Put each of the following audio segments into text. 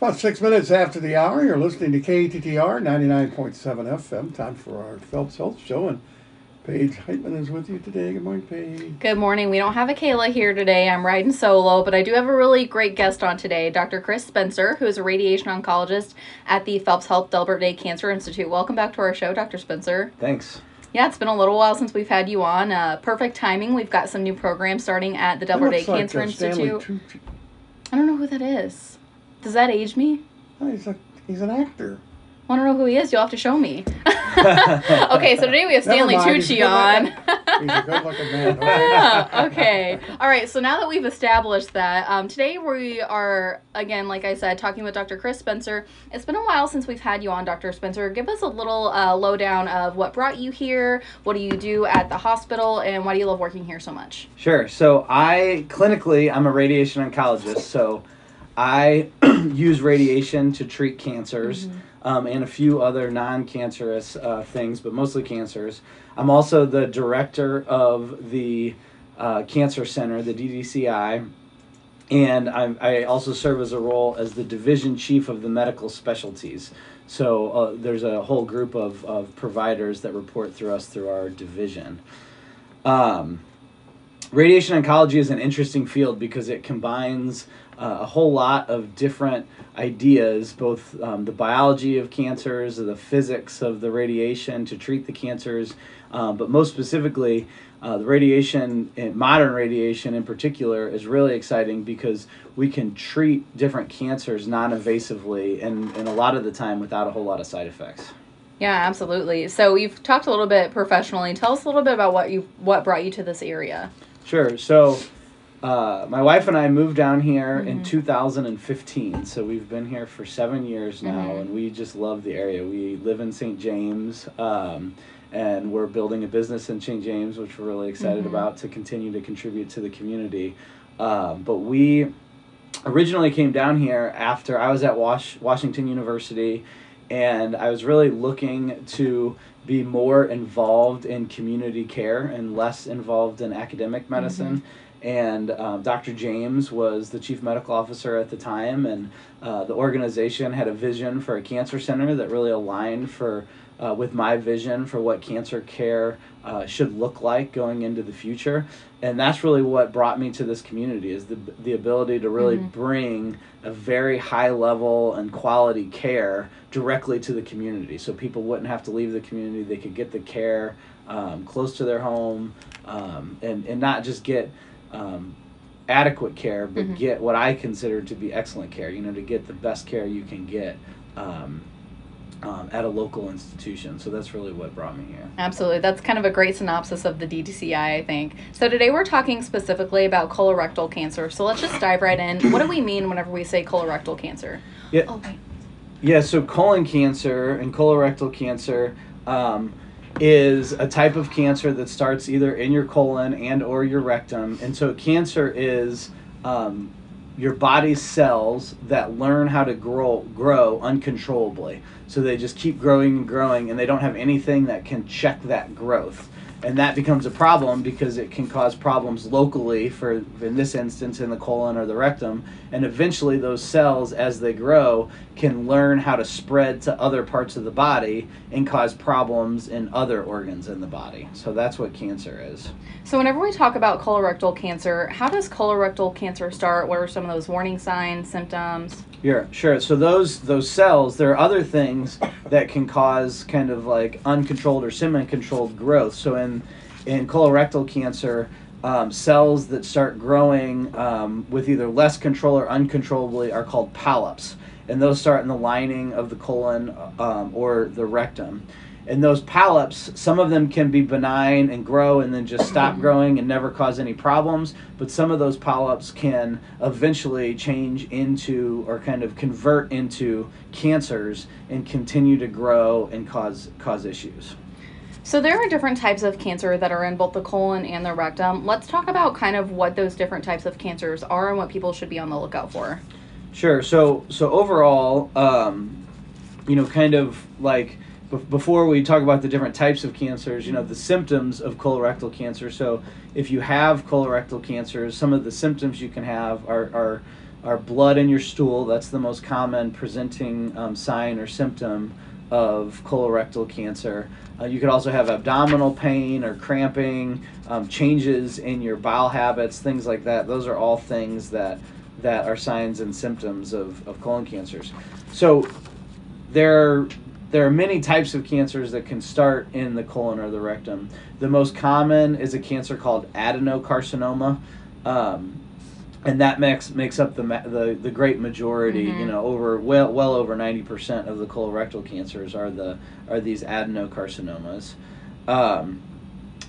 about six minutes after the hour. You're listening to KTTR 99.7 FM. Time for our Phelps Health Show. And Paige Heitman is with you today. Good morning, Paige. Good morning. We don't have a Kayla here today. I'm riding solo, but I do have a really great guest on today, Dr. Chris Spencer, who is a radiation oncologist at the Phelps Health Delbert Day Cancer Institute. Welcome back to our show, Dr. Spencer. Thanks. Yeah, it's been a little while since we've had you on. Uh, perfect timing. We've got some new programs starting at the Delbert Day like, Cancer uh, Stanley Institute. Tucci. I don't know who that is. Does that age me? Oh, he's, a, he's an actor. I want to know who he is. You'll have to show me. okay, so today we have Stanley mind, he's Tucci on. He's a good looking man. Okay. yeah, okay. All right, so now that we've established that, um, today we are, again, like I said, talking with Dr. Chris Spencer. It's been a while since we've had you on, Dr. Spencer. Give us a little uh, lowdown of what brought you here, what do you do at the hospital, and why do you love working here so much? Sure. So I clinically, I'm a radiation oncologist. So I use radiation to treat cancers um, and a few other non-cancerous uh, things, but mostly cancers. I'm also the director of the uh, Cancer Center, the DDCI, and I'm, I also serve as a role as the division chief of the medical specialties. So uh, there's a whole group of, of providers that report through us through our division. Um, radiation oncology is an interesting field because it combines uh, a whole lot of different ideas, both um, the biology of cancers, the physics of the radiation to treat the cancers, um, but most specifically, uh, the radiation, eh, modern radiation in particular, is really exciting because we can treat different cancers non-invasively and, and a lot of the time without a whole lot of side effects. Yeah, absolutely. So you've talked a little bit professionally. Tell us a little bit about what you what brought you to this area. Sure. So, uh, my wife and I moved down here in Mhm. 2015. So we've been here for seven years now, Mhm. and we just love the area. We live in St. James, um, and we're building a business in St. James, which we're really excited Mhm. about to continue to contribute to the community. Um, but we originally came down here after I was at Wash- Washington University, and I was really looking to be more involved in community care and less involved in academic medicine. And um, Dr. James was the chief medical officer at the time, and uh, the organization had a vision for a cancer center that really aligned for uh, with my vision for what cancer care uh, should look like going into the future. And that's really what brought me to this community is the, the ability to really Mhm. bring a very high level and quality care directly to the community. So people wouldn't have to leave the community. They could get the care um, close to their home um, and, and not just get um, adequate care, but Mhm. get what I consider to be excellent care, you know, to get the best care you can get. Um, um, at a local institution, so that's really what brought me here. Absolutely. That's kind of a great synopsis of the DDCI, I think. So today we're talking specifically about colorectal cancer. So let's just dive right in. What do we mean whenever we say colorectal cancer? Yeah. Oh, wait. Yeah, so colon cancer and colorectal cancer um, is a type of cancer that starts either in your colon and or your rectum, and so cancer is um, your body's cells that learn how to grow grow uncontrollably. So they just keep growing and growing, and they don't have anything that can check that growth. And that becomes a problem because it can cause problems locally for, in this instance, in the colon or the rectum. And eventually, those cells, as they grow, can learn how to spread to other parts of the body and cause problems in other organs in the body. So that's what cancer is. So whenever we talk about colorectal cancer, how does colorectal cancer start? What are some of those warning signs, symptoms? Yeah, sure. So those those cells, there are other things that can cause kind of like uncontrolled or semi-controlled growth. So in in colorectal cancer, um, cells that start growing um, with either less control or uncontrollably are called polyps, and those start in the lining of the colon um, or the rectum. And those polyps, some of them can be benign and grow and then just stop growing and never cause any problems. But some of those polyps can eventually change into or kind of convert into cancers and continue to grow and cause cause issues. So there are different types of cancer that are in both the colon and the rectum. Let's talk about kind of what those different types of cancers are and what people should be on the lookout for. Sure. So so overall, um, you know, kind of like b- before we talk about the different types of cancers, you know, the symptoms of colorectal cancer. So if you have colorectal cancer, some of the symptoms you can have are, are are blood in your stool. That's the most common presenting um, sign or symptom of colorectal cancer. Uh, you could also have abdominal pain or cramping, um, changes in your bowel habits, things like that. Those are all things that that are signs and symptoms of, of colon cancers. So there there are many types of cancers that can start in the colon or the rectum. The most common is a cancer called adenocarcinoma. Um, and that makes makes up the the, the great majority. Mhm. You know, over well well over ninety percent of the colorectal cancers are the are these adenocarcinomas. Um,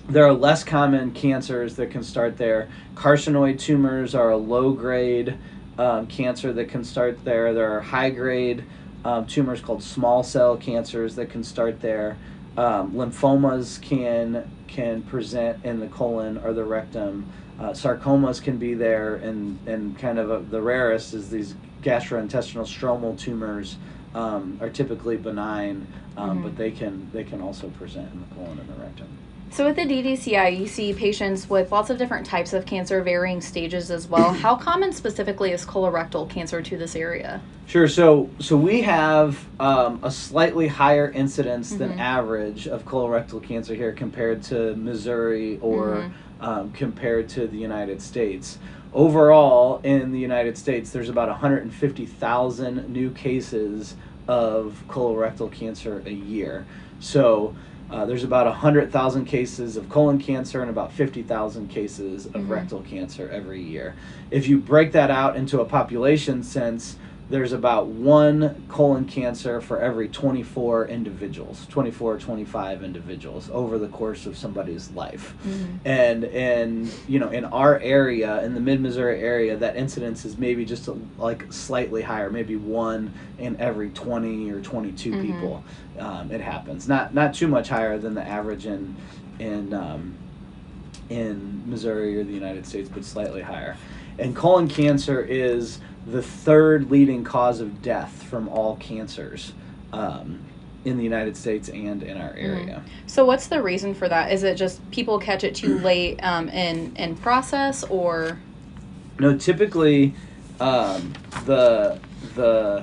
there are less common cancers that can start there. Carcinoid tumors are a low grade um, cancer that can start there. There are high grade um, tumors called small cell cancers that can start there. Um, lymphomas can can present in the colon or the rectum. Uh, sarcomas can be there, and and kind of a, the rarest is these gastrointestinal stromal tumors um, are typically benign, um, Mhm. but they can they can also present in the colon and the rectum. So with the DDCI, you see patients with lots of different types of cancer, varying stages as well. How common specifically is colorectal cancer to this area? Sure. So so we have um, a slightly higher incidence than Mhm. average of colorectal cancer here compared to Missouri or Mhm. Um, compared to the United States. Overall, in the United States, there's about 150,000 new cases of colorectal cancer a year. So uh, there's about 100,000 cases of colon cancer and about 50,000 cases of Mhm. rectal cancer every year. If you break that out into a population sense, there's about one colon cancer for every 24 individuals, 24 or 25 individuals over the course of somebody's life. And and you know, in our area, in the Mid Missouri area, that incidence is maybe just a, like slightly higher, maybe one in every 20 or 22 Mhm. people. Um, it happens. Not not too much higher than the average in in um, in Missouri or the United States, but slightly higher. And colon cancer is the third leading cause of death from all cancers um, in the United States and in our area. So what's the reason for that? Is it just people catch it too late um, in in process, or No, typically, um, the the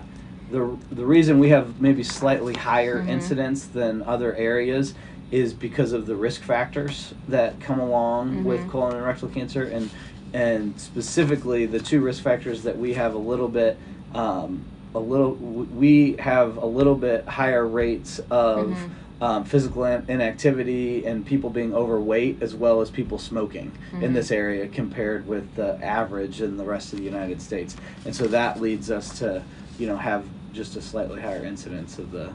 the the reason we have maybe slightly higher Mhm. incidence than other areas is because of the risk factors that come along with Mhm. colon and rectal cancer, and and specifically the two risk factors that we have a little bit. Um, a little, we have a little bit higher rates of Mhm. um, physical inactivity and people being overweight, as well as people smoking in Mhm. this area compared with the average in the rest of the United States. And so that leads us to, you know, have just a slightly higher incidence of the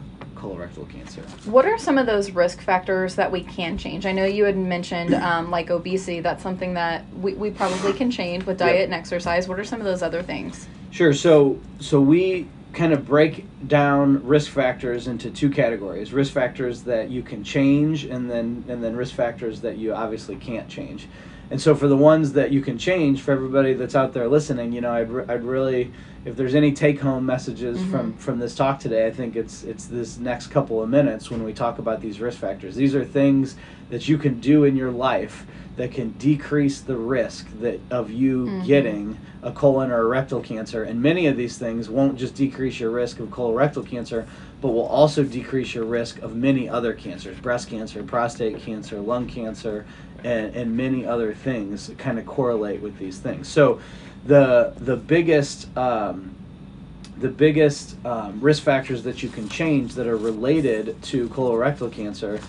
colorectal cancer. what are some of those risk factors that we can change? I know you had mentioned um, like obesity. That's something that we, we probably can change with diet Yep. and exercise. What are some of those other things? Sure. So so we kind of break down risk factors into two categories: risk factors that you can change, and then and then risk factors that you obviously can't change. And so for the ones that you can change, for everybody that's out there listening, you know, I'd, re- I'd really, if there's any take-home messages from Mhm. from this talk today, I think it's it's this next couple of minutes when we talk about these risk factors. These are things that you can do in your life that can decrease the risk that of you Mhm. getting a colon or a rectal cancer. And many of these things won't just decrease your risk of colorectal cancer, but will also decrease your risk of many other cancers breast cancer, prostate cancer, lung cancer, and, and many other things kind of correlate with these things. So the, the biggest. Um, the biggest um, risk factors that you can change that are related to colorectal cancer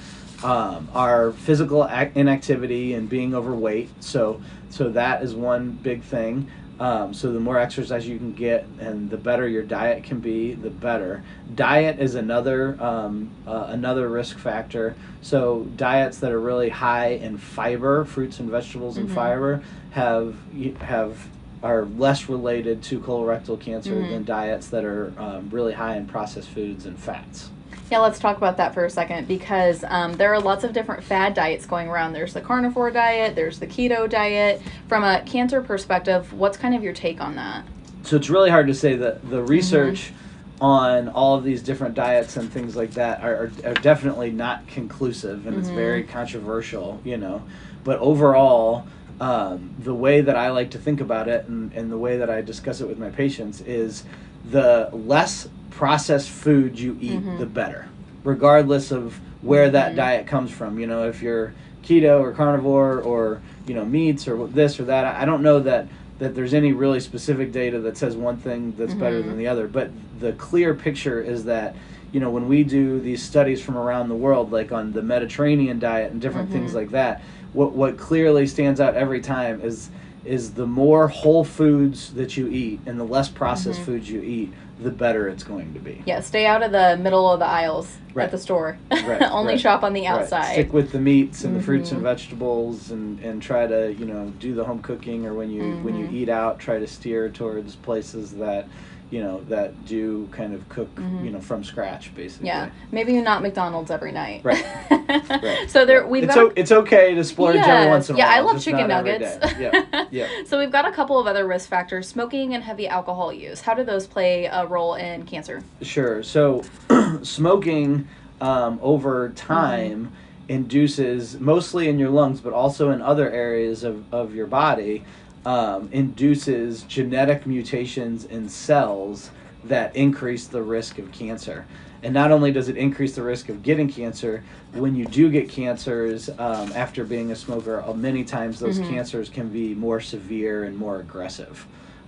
um, are physical ac- inactivity and being overweight. So, so that is one big thing. Um, so the more exercise you can get and the better your diet can be, the better. Diet is another um, uh, another risk factor. So diets that are really high in fiber, fruits and vegetables and Mhm. fiber, have have are less related to colorectal cancer Mhm. than diets that are um, really high in processed foods and fats. Yeah, let's talk about that for a second because um, there are lots of different fad diets going around. There's the carnivore diet, there's the keto diet. From a cancer perspective, what's kind of your take on that? So it's really hard to say that the Mm-hmm. research on all of these different diets and things like that are, are, are definitely not conclusive and it's Mhm. very controversial, you know. But overall, um, the way that I like to think about it and, and the way that I discuss it with my patients is the less processed food you eat, Mhm. the better, regardless of where that Mhm. diet comes from. You know, if you're keto or carnivore or you know meats or this or that, I don't know that that there's any really specific data that says one thing that's better Mhm. than the other. But the clear picture is that you know when we do these studies from around the world, like on the Mediterranean diet and different things Mhm. like that, what what clearly stands out every time is is the more whole foods that you eat and the less processed Mhm. foods you eat, the better it's going to be. Yeah, stay out of the middle of the aisles Right. at the store. Right, Only right, shop on the outside. Stick with the meats and the fruits and Mhm. vegetables, and, and try to you know do the home cooking, or when you when you Mhm. eat out, try to steer towards places that you know that do kind of cook Mhm. you know from scratch basically. Yeah, maybe not McDonald's every night. Right. Right. So there, we've it's, got. o- it's okay to splurge every Yes. once in a yeah, while. Yeah, I love chicken nuggets. Yeah. Yeah. So we've got a couple of other risk factors: smoking and heavy alcohol use. How do those play a role in cancer? Sure. So, smoking um, over time induces, mostly in your lungs, but also in other areas of, of your body, um, induces genetic mutations in cells that increase the risk of cancer. And not only does it increase the risk of getting cancer, when you do get cancers um, after being a smoker, uh, many times those Mhm. cancers can be more severe and more aggressive.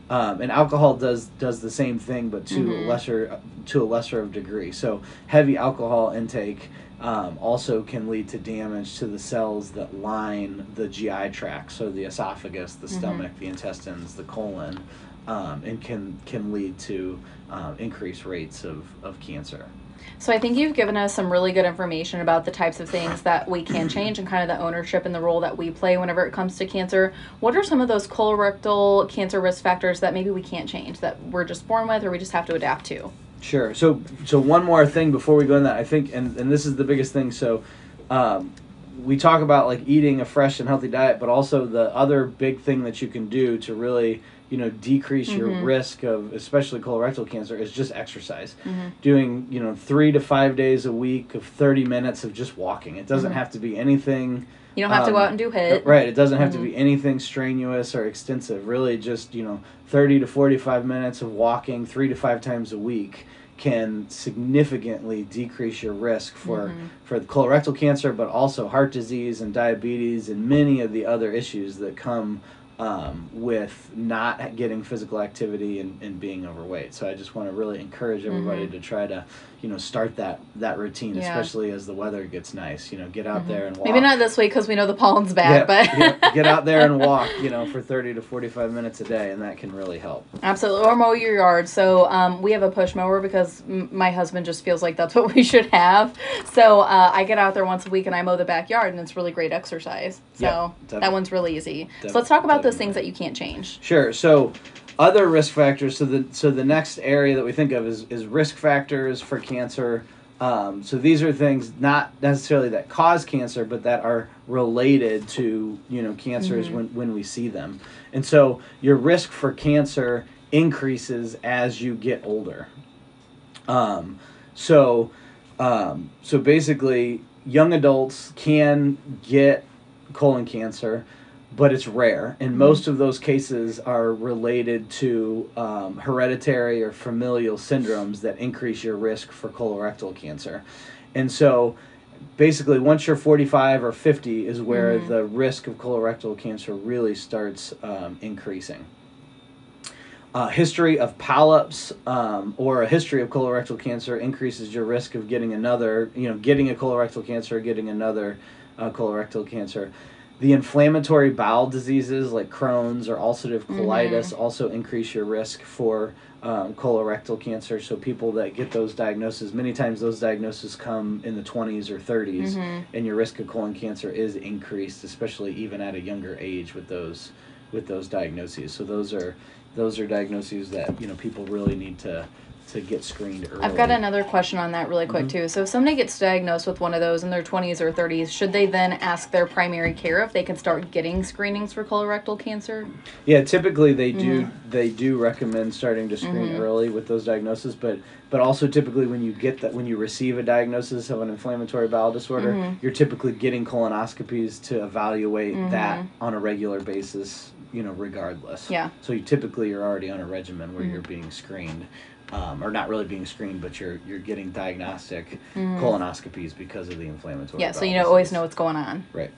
Um, and alcohol does does the same thing, but to a Mhm. lesser to a lesser of degree. So heavy alcohol intake um, also can lead to damage to the cells that line the GI tract, so the esophagus, the Mhm. stomach, the intestines, the colon, um, and can can lead to um, increased rates of, of cancer. So I think you've given us some really good information about the types of things that we can change and kind of the ownership and the role that we play whenever it comes to cancer. What are some of those colorectal cancer risk factors that maybe we can't change that we're just born with or we just have to adapt to? Sure. So so one more thing before we go in that I think and, and this is the biggest thing. So um, we talk about like eating a fresh and healthy diet, but also the other big thing that you can do to really you know decrease your Mhm. risk of especially colorectal cancer is just exercise. Mhm. Doing you know three to five days a week of thirty minutes of just walking. It doesn't Mhm. have to be anything. You don't have to go Um, out and do HIIT. Right. It doesn't have to be anything strenuous or extensive. Really, just you know, thirty to forty-five minutes of walking three to five times a week can significantly decrease your risk for Mhm. for the colorectal cancer, but also heart disease and diabetes and many of the other issues that come um, with not getting physical activity and, and being overweight. So I just want to really encourage everybody Mhm. to try to, you know, start that that routine, Yeah. especially as the weather gets nice. You know, get out Mhm. there and walk. Maybe not this week because we know the pollen's bad, but yeah, get out there and walk, you know, for 30 to 45 minutes a day, and that can really help. Absolutely, or mow your yard. So um, we have a push mower because m- my husband just feels like that's what we should have. So uh, I get out there once a week and I mow the backyard, and it's really great exercise. So Yeah, that one's really easy. so let's talk about those things that you can't change. Sure. So, other risk factors. So the so the next area that we think of is is risk factors for cancer. Um, so these are things not necessarily that cause cancer, but that are related to you know cancers Mhm. when when we see them. And so your risk for cancer increases as you get older. Um, so um, so basically, young adults can get colon cancer but it's rare. And Mhm. most of those cases are related to um, hereditary or familial syndromes that increase your risk for colorectal cancer. And so basically, once you're 45 or 50 is where Mhm. the risk of colorectal cancer really starts um, increasing. Uh, history of polyps um, or a history of colorectal cancer increases your risk of getting another, you know, getting a colorectal cancer, getting another uh, colorectal cancer. The inflammatory bowel diseases like Crohn's or ulcerative colitis also increase your risk for um, colorectal cancer. So people that get those diagnoses, many times those diagnoses come in the 20s or 30s, Mhm. and your risk of colon cancer is increased, especially even at a younger age with those with those diagnoses. So those are those are diagnoses that you know people really need to to get screened early. I've got another question on that really quick Mm-hmm. too. So if somebody gets diagnosed with one of those in their 20s or 30s, should they then ask their primary care if they can start getting screenings for colorectal cancer? Yeah, typically they do Mm-hmm. they do recommend starting to screen early with those diagnoses, but but also typically when you get that when you receive a diagnosis of an inflammatory bowel disorder, Mm-hmm. you're typically getting colonoscopies to evaluate that on a regular basis, you know, regardless. Mm-hmm. Yeah. Mm-hmm. So you typically you're already on a regimen where you're being screened. Um, or not really being screened, but you're you're getting diagnostic colonoscopies because of the inflammatory. Mm-hmm. Yeah, so you know always know what's going on. Right.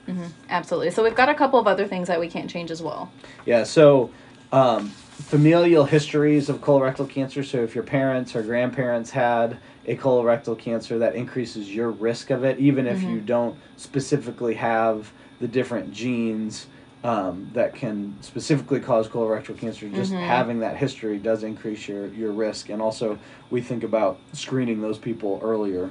Absolutely. So we've got a couple of other things that we can't change as well. Yeah, so um, familial histories of colorectal cancer. So if your parents or grandparents had a colorectal cancer, that increases your risk of it, even if you don't specifically have the different genes um, that can specifically cause colorectal cancer. Just having that history does increase your, your risk. And also, we think about screening those people earlier.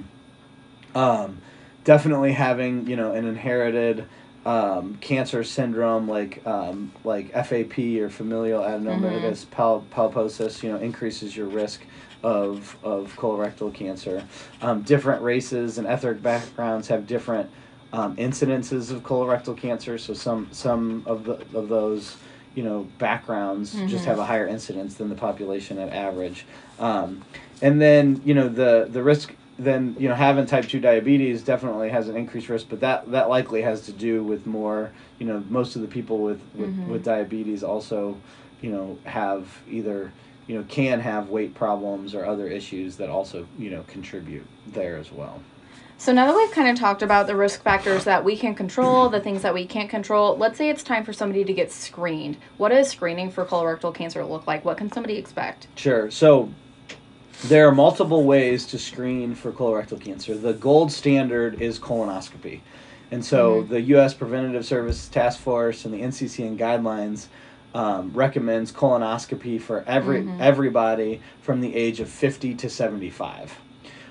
Um, definitely having you know an inherited um, cancer syndrome like um, like FAP or familial adenomatous pal- polyposis, you know, increases your risk of of colorectal cancer. Um, different races and ethnic backgrounds have different um, incidences of colorectal cancer. So some some of the of those you know backgrounds just have a higher incidence than the population at average. Um, and then you know the the risk then you know having type 2 diabetes definitely has an increased risk but that that likely has to do with more you know most of the people with with, with diabetes also you know have either you know can have weight problems or other issues that also you know contribute there as well So now that we've kind of talked about the risk factors that we can control, the things that we can't control, let's say it's time for somebody to get screened. What does screening for colorectal cancer look like? What can somebody expect? Sure. So there are multiple ways to screen for colorectal cancer. The gold standard is colonoscopy. And so the U.S. Preventative Services Task Force and the NCCN guidelines um, recommends colonoscopy for every everybody from the age of 50 to 75.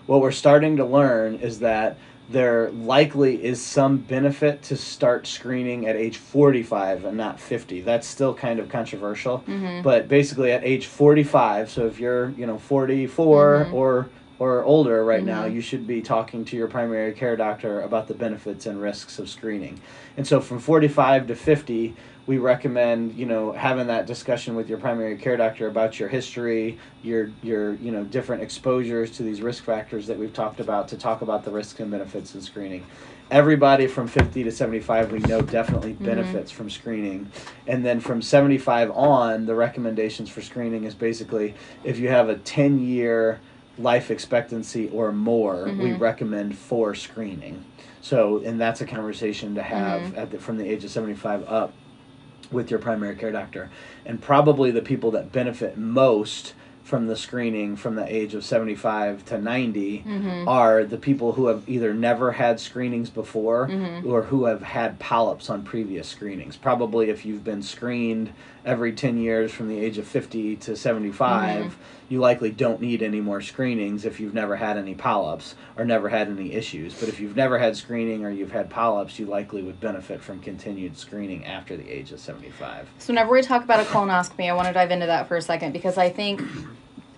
What we're starting to learn is that there likely is some benefit to start screening at age 45 and not 50. That's still kind of controversial, mm-hmm. but basically at age 45, so if you're, you know, 44 mm-hmm. or or older right now, mm-hmm. you should be talking to your primary care doctor about the benefits and risks of screening. And so from 45 to 50, we recommend, you know, having that discussion with your primary care doctor about your history, your your, you know, different exposures to these risk factors that we've talked about to talk about the risks and benefits in screening. Everybody from 50 to 75 we know definitely mm-hmm. benefits from screening. And then from 75 on, the recommendations for screening is basically if you have a 10 year life expectancy or more, we mm-hmm. recommend for screening. So, and that's a conversation to have mm-hmm. at the, from the age of 75 up with your primary care doctor. And probably the people that benefit most from the screening from the age of 75 to 90 mm-hmm. are the people who have either never had screenings before mm-hmm. or who have had polyps on previous screenings. Probably if you've been screened every 10 years from the age of 50 to 75, mm-hmm. you likely don't need any more screenings if you've never had any polyps or never had any issues. But if you've never had screening or you've had polyps, you likely would benefit from continued screening after the age of 75. So whenever we talk about a colonoscopy, I want to dive into that for a second because I think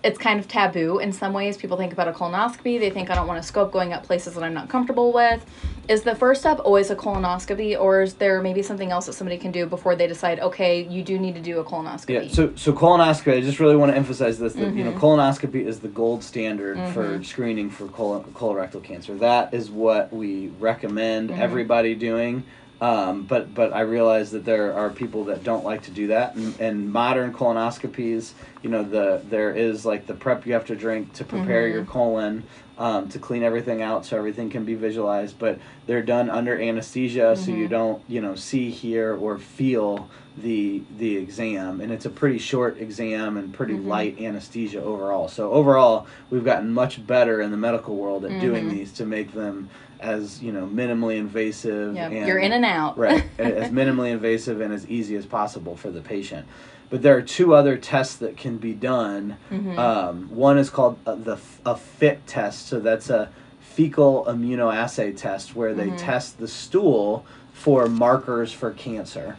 it's kind of taboo in some ways. People think about a colonoscopy, they think I don't want a scope going up places that I'm not comfortable with. Is the first step always a colonoscopy, or is there maybe something else that somebody can do before they decide, okay, you do need to do a colonoscopy? Yeah, so so colonoscopy. I just really want to emphasize this that you know mm-hmm. colonoscopy is the gold standard for mm-hmm. screening for colo- colorectal cancer. That is what we recommend mm-hmm. everybody doing. Um, but but I realize that there are people that don't like to do that, and, and modern colonoscopies, you know, the there is like the prep you have to drink to prepare your mm-hmm. colon, um, to clean everything out so everything can be visualized. But they're done under anesthesia, so you mm-hmm. don't you know see, hear, or feel the the exam, and it's a pretty short exam and pretty mm-hmm. light anesthesia overall. So overall, we've gotten much better in the medical world at doing these to make them as you know minimally invasive. Yeah, and, you're in and out. right as minimally invasive and as easy as possible for the patient but there are two other tests that can be done Mm-hmm. um, one is called uh, the f- a fit test so that's a fecal immunoassay test where Mm-hmm. they test the stool for markers for cancer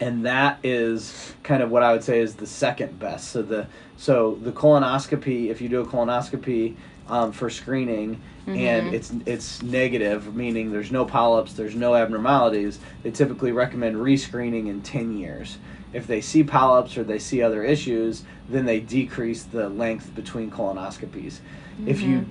and that is kind of what I would say is the second best. So the so the colonoscopy, if you do a colonoscopy um, for screening, and it's it's negative, meaning there's no polyps, there's no abnormalities, they typically recommend rescreening in ten years. If they see polyps or they see other issues, then they decrease the length between colonoscopies. If you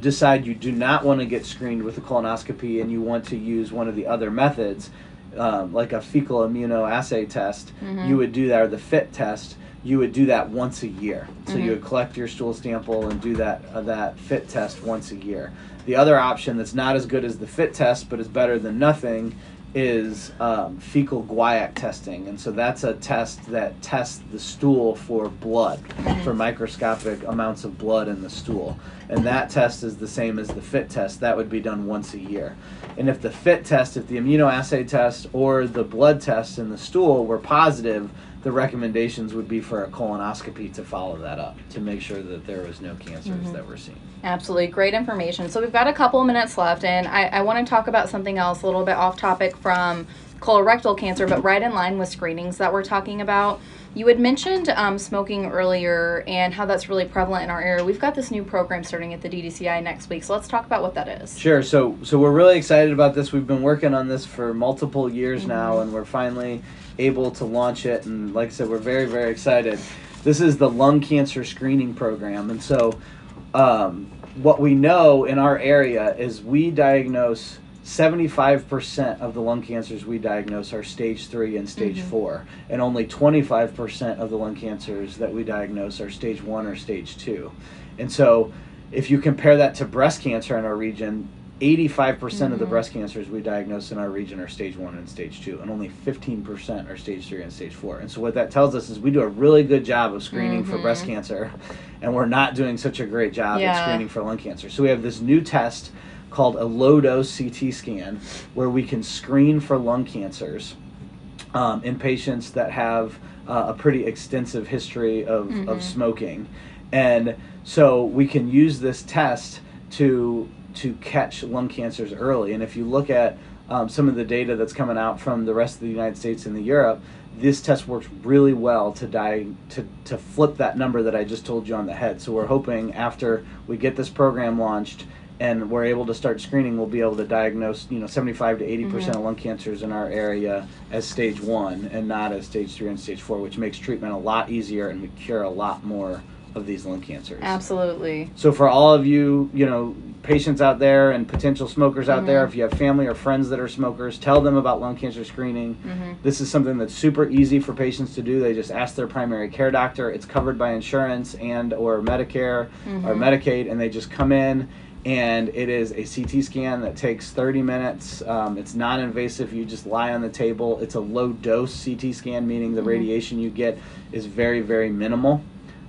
decide you do not want to get screened with a colonoscopy and you want to use one of the other methods, um, like a fecal immunoassay test, you would do that, or the FIT test. You would do that once a year. So you would collect your stool sample and do that uh, that FIT test once a year. The other option that's not as good as the FIT test, but is better than nothing, is um, fecal guaiac testing, and so that's a test that tests the stool for blood, for microscopic amounts of blood in the stool, and that test is the same as the FIT test. That would be done once a year, and if the FIT test, if the immunoassay test or the blood test in the stool were positive, the recommendations would be for a colonoscopy to follow that up to make sure that there was no cancers mm-hmm. that were seen. Absolutely. Great information. So we've got a couple of minutes left, and I, I want to talk about something else a little bit off topic from colorectal cancer, but right in line with screenings that we're talking about. You had mentioned um, smoking earlier and how that's really prevalent in our area. We've got this new program starting at the DDCI next week, so let's talk about what that is. Sure. So so we're really excited about this. We've been working on this for multiple years now, and we're finally able to launch it. And like I said, we're very very excited. This is the lung cancer screening program, and so um, what we know in our area is we diagnose. 75% of the lung cancers we diagnose are stage 3 and stage mm-hmm. 4 and only 25% of the lung cancers that we diagnose are stage 1 or stage 2 and so if you compare that to breast cancer in our region 85% of the mm-hmm. breast cancers we diagnose in our region are stage 1 and stage 2 and only 15% are stage 3 and stage 4 and so what that tells us is we do a really good job of screening for breast mm-hmm. cancer and we're not doing such a great job Yeah. at screening for lung cancer. So we have this new test called a low dose ct scan where we can screen for lung cancers um, in patients that have uh, a pretty extensive history of, of smoking. And so we can use this test to to catch lung cancers early. And if you look at um, some of the data that's coming out from the rest of the United States and the Europe, this test works really well to die to, to flip that number that I just told you on the head. So we're hoping after we get this program launched and we're able to start screening, we'll be able to diagnose, you know, 75 to 80 percent of lung cancers in our area as stage one and not as stage three and stage four, which makes treatment a lot easier and we cure a lot more of these lung cancers. Absolutely. So for all of you, you know, patients out there and potential smokers out there, Mm-hmm. if you have family or friends that are smokers, tell them about lung cancer screening. Mm-hmm. This is something that's super easy for patients to do. They just ask their primary care doctor. It's covered by insurance and or Medicare Mm-hmm. or Medicaid, and they just come in. And it is a CT scan that takes 30 minutes. Um, it's non-invasive. You just lie on the table. It's a low dose CT scan, meaning the radiation you get is very, very minimal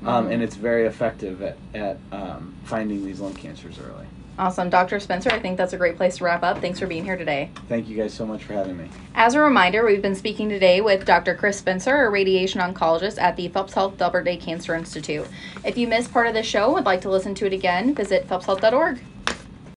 um, and it's very effective at, at um, finding these lung cancers early. Awesome. Dr. Spencer, I think that's a great place to wrap up. Thanks for being here today. Thank you guys so much for having me. As a reminder, we've been speaking today with Dr. Chris Spencer, a radiation oncologist at the Phelps Health Delbert Day Cancer Institute. If you missed part of the show and would like to listen to it again, visit phelpshealth.org.